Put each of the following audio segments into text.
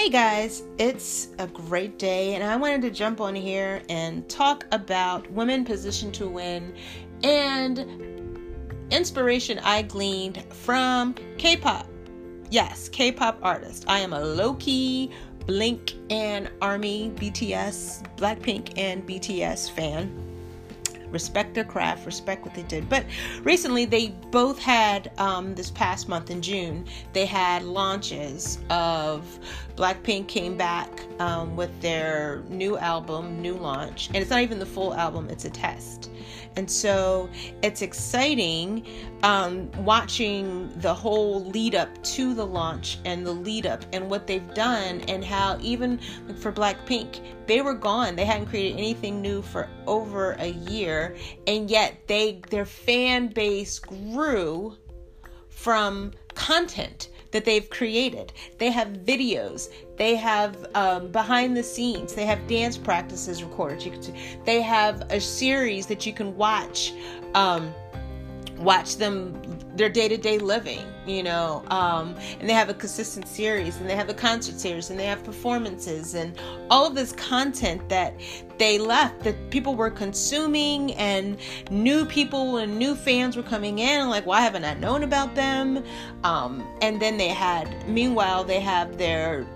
Hey guys, it's a great day, and I wanted to jump on here and talk about women positioned to win and inspiration I gleaned from K pop. Yes, K pop artist. I am a low key Blink and Army, BTS, Blackpink, and BTS fan respect their craft, respect what they did. But recently, they both had um, this past month in June, they had launches of Blackpink came back um, with their new album, new launch, and it's not even the full album; it's a test. And so it's exciting um, watching the whole lead up to the launch and the lead up and what they've done and how even for Blackpink they were gone. They hadn't created anything new for over a year, and yet they their fan base grew from content that they've created. They have videos, they have um, behind the scenes, they have dance practices recorded. You can, they have a series that you can watch. Um, watch them their day-to-day living you know um, and they have a consistent series and they have a concert series and they have performances and all of this content that they left that people were consuming and new people and new fans were coming in like why haven't i known about them? Um, and then they had meanwhile they have their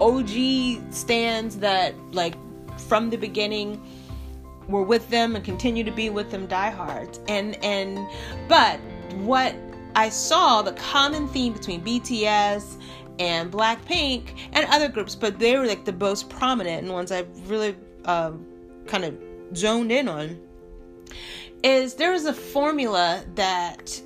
og stands that like from the beginning were with them and continue to be with them diehards. And and but what I saw the common theme between BTS and Blackpink and other groups, but they were like the most prominent and ones I really uh, kind of zoned in on. Is there was a formula that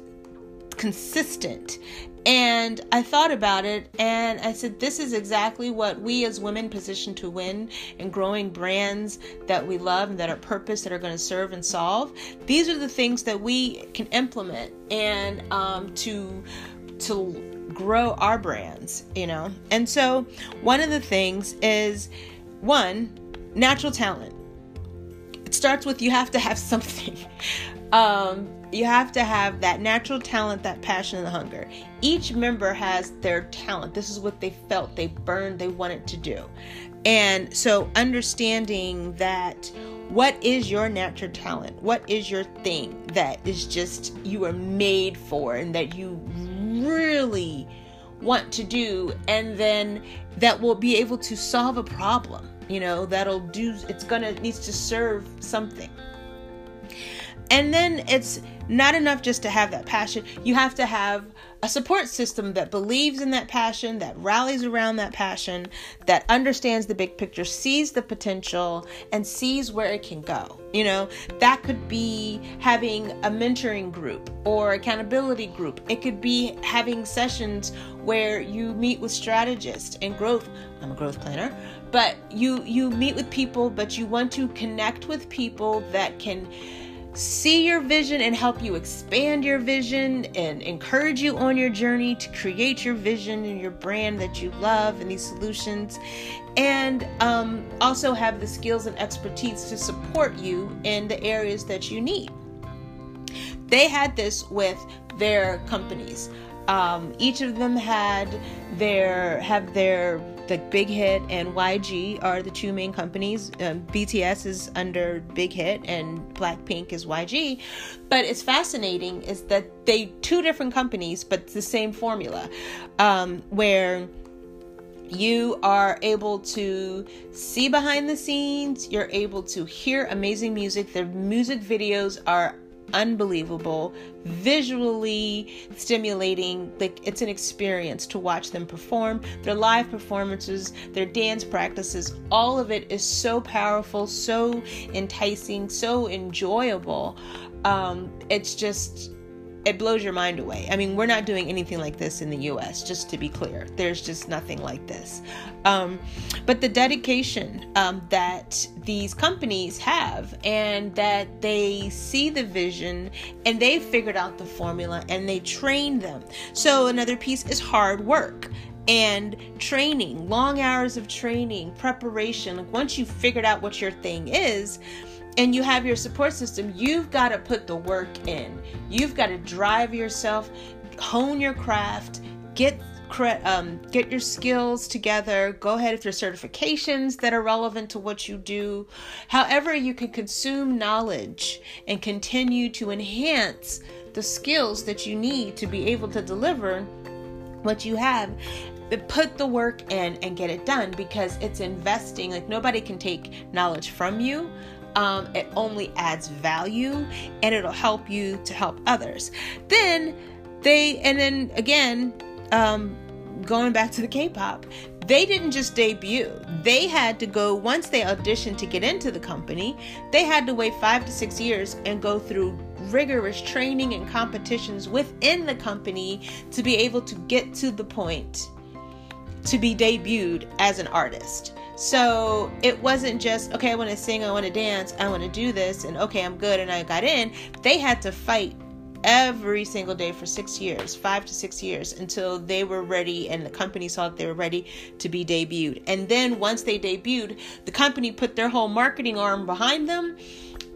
consistent and I thought about it and I said, this is exactly what we as women positioned to win and growing brands that we love and that are purpose, that are going to serve and solve. These are the things that we can implement and um, to, to grow our brands, you know? And so one of the things is one, natural talent. It starts with you have to have something. Um, you have to have that natural talent, that passion, and the hunger. Each member has their talent. This is what they felt, they burned, they wanted to do. And so, understanding that what is your natural talent? What is your thing that is just you are made for and that you really want to do, and then that will be able to solve a problem? You know, that'll do, it's gonna, needs to serve something. And then it's not enough just to have that passion. You have to have a support system that believes in that passion, that rallies around that passion, that understands the big picture, sees the potential, and sees where it can go. You know, that could be having a mentoring group or accountability group. It could be having sessions where you meet with strategists and growth. I'm a growth planner, but you you meet with people, but you want to connect with people that can see your vision and help you expand your vision and encourage you on your journey to create your vision and your brand that you love and these solutions. And um, also have the skills and expertise to support you in the areas that you need. They had this with their companies. Um, each of them had their have their the Big Hit and YG are the two main companies. Um, BTS is under Big Hit and Blackpink is YG. But it's fascinating is that they two different companies, but the same formula, um, where you are able to see behind the scenes you're able to hear amazing music the music videos are unbelievable, visually stimulating. Like it's an experience to watch them perform. Their live performances, their dance practices, all of it is so powerful, so enticing, so enjoyable. Um, it's just it blows your mind away. I mean, we're not doing anything like this in the US, just to be clear. There's just nothing like this. Um, but the dedication um, that these companies have and that they see the vision and they figured out the formula and they train them. So, another piece is hard work and training, long hours of training, preparation. Like once you've figured out what your thing is, and you have your support system, you've got to put the work in. You've got to drive yourself, hone your craft, get um, get your skills together. Go ahead if there's certifications that are relevant to what you do. However, you can consume knowledge and continue to enhance the skills that you need to be able to deliver what you have put the work in and get it done because it's investing like nobody can take knowledge from you um, it only adds value and it'll help you to help others then they and then again um, going back to the K-pop, they didn't just debut. They had to go once they auditioned to get into the company. They had to wait five to six years and go through rigorous training and competitions within the company to be able to get to the point to be debuted as an artist. So it wasn't just, okay, I want to sing, I want to dance, I want to do this, and okay, I'm good, and I got in. They had to fight every single day for six years, five to six years, until they were ready and the company saw that they were ready to be debuted. And then once they debuted, the company put their whole marketing arm behind them.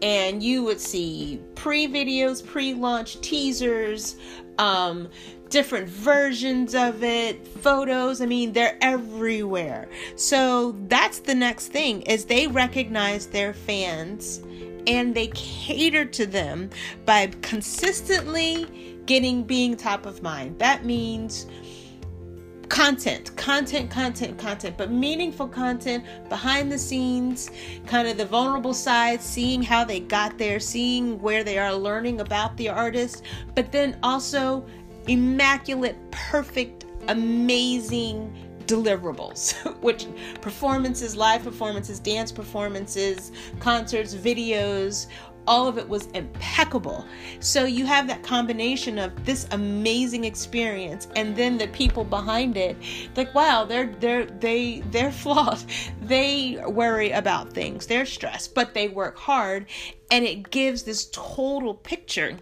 And you would see pre videos, pre launch teasers, um, different versions of it, photos. I mean, they're everywhere. So that's the next thing is they recognize their fans and they cater to them by consistently getting being top of mind. That means content, content, content, content, but meaningful content behind the scenes, kind of the vulnerable side, seeing how they got there, seeing where they are learning about the artist, but then also immaculate, perfect, amazing deliverables, which performances, live performances, dance performances, concerts, videos, all of it was impeccable. So you have that combination of this amazing experience and then the people behind it. Like wow, they're they're they they're flawed. They worry about things. They're stressed, but they work hard and it gives this total picture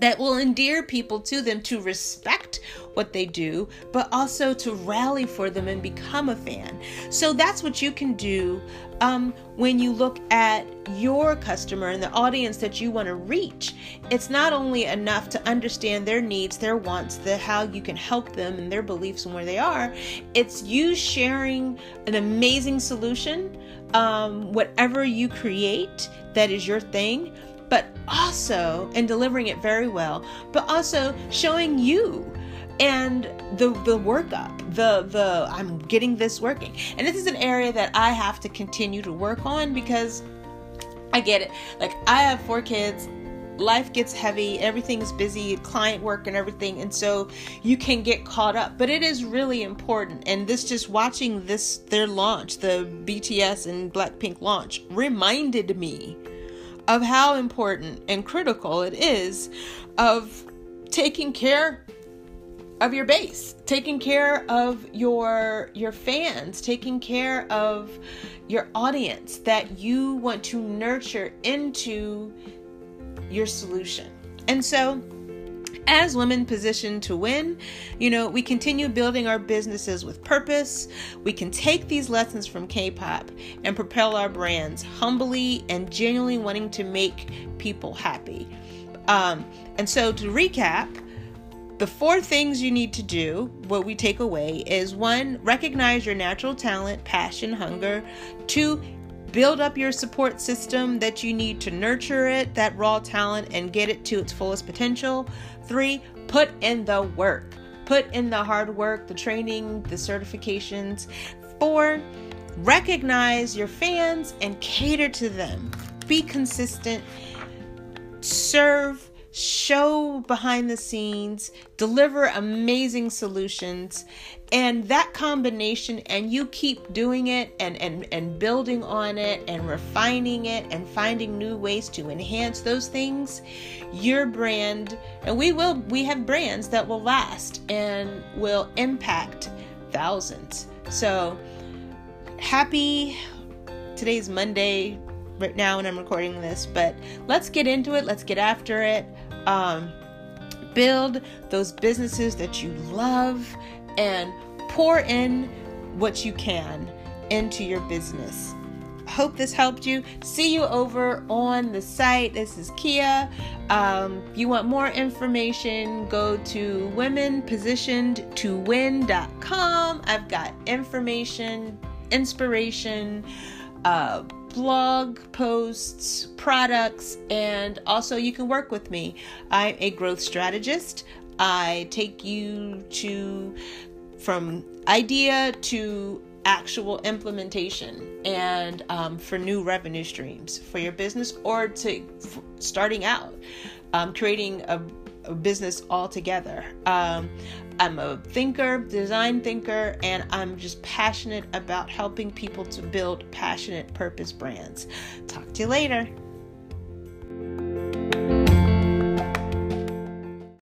that will endear people to them to respect what they do, but also to rally for them and become a fan. So that's what you can do um, when you look at your customer and the audience that you want to reach. It's not only enough to understand their needs, their wants, the how you can help them and their beliefs and where they are. It's you sharing an amazing solution, um, whatever you create that is your thing but also and delivering it very well, but also showing you and the the workup the the i'm getting this working. And this is an area that i have to continue to work on because i get it. Like i have four kids. Life gets heavy. Everything's busy. Client work and everything. And so you can get caught up. But it is really important. And this just watching this their launch the bts and blackpink launch reminded me of how important and critical it is of taking care of your base taking care of your your fans taking care of your audience that you want to nurture into your solution. And so as women positioned to win, you know, we continue building our businesses with purpose. We can take these lessons from K pop and propel our brands humbly and genuinely wanting to make people happy. Um, and so, to recap, the four things you need to do, what we take away is one, recognize your natural talent, passion, hunger. Two, build up your support system that you need to nurture it, that raw talent, and get it to its fullest potential. Three, put in the work. Put in the hard work, the training, the certifications. Four, recognize your fans and cater to them. Be consistent. Serve show behind the scenes, deliver amazing solutions, and that combination and you keep doing it and and and building on it and refining it and finding new ways to enhance those things, your brand and we will we have brands that will last and will impact thousands. So happy today's Monday right now when I'm recording this, but let's get into it. Let's get after it um, build those businesses that you love and pour in what you can into your business. hope this helped you. See you over on the site. This is Kia. Um, you want more information, go to womenpositionedtowin.com. I've got information, inspiration, uh, blog posts, products, and also you can work with me. I'm a growth strategist. I take you to from idea to actual implementation and um, for new revenue streams for your business or to starting out um, creating a, business altogether. Um, i'm a thinker design thinker and i'm just passionate about helping people to build passionate purpose brands. Talk to you later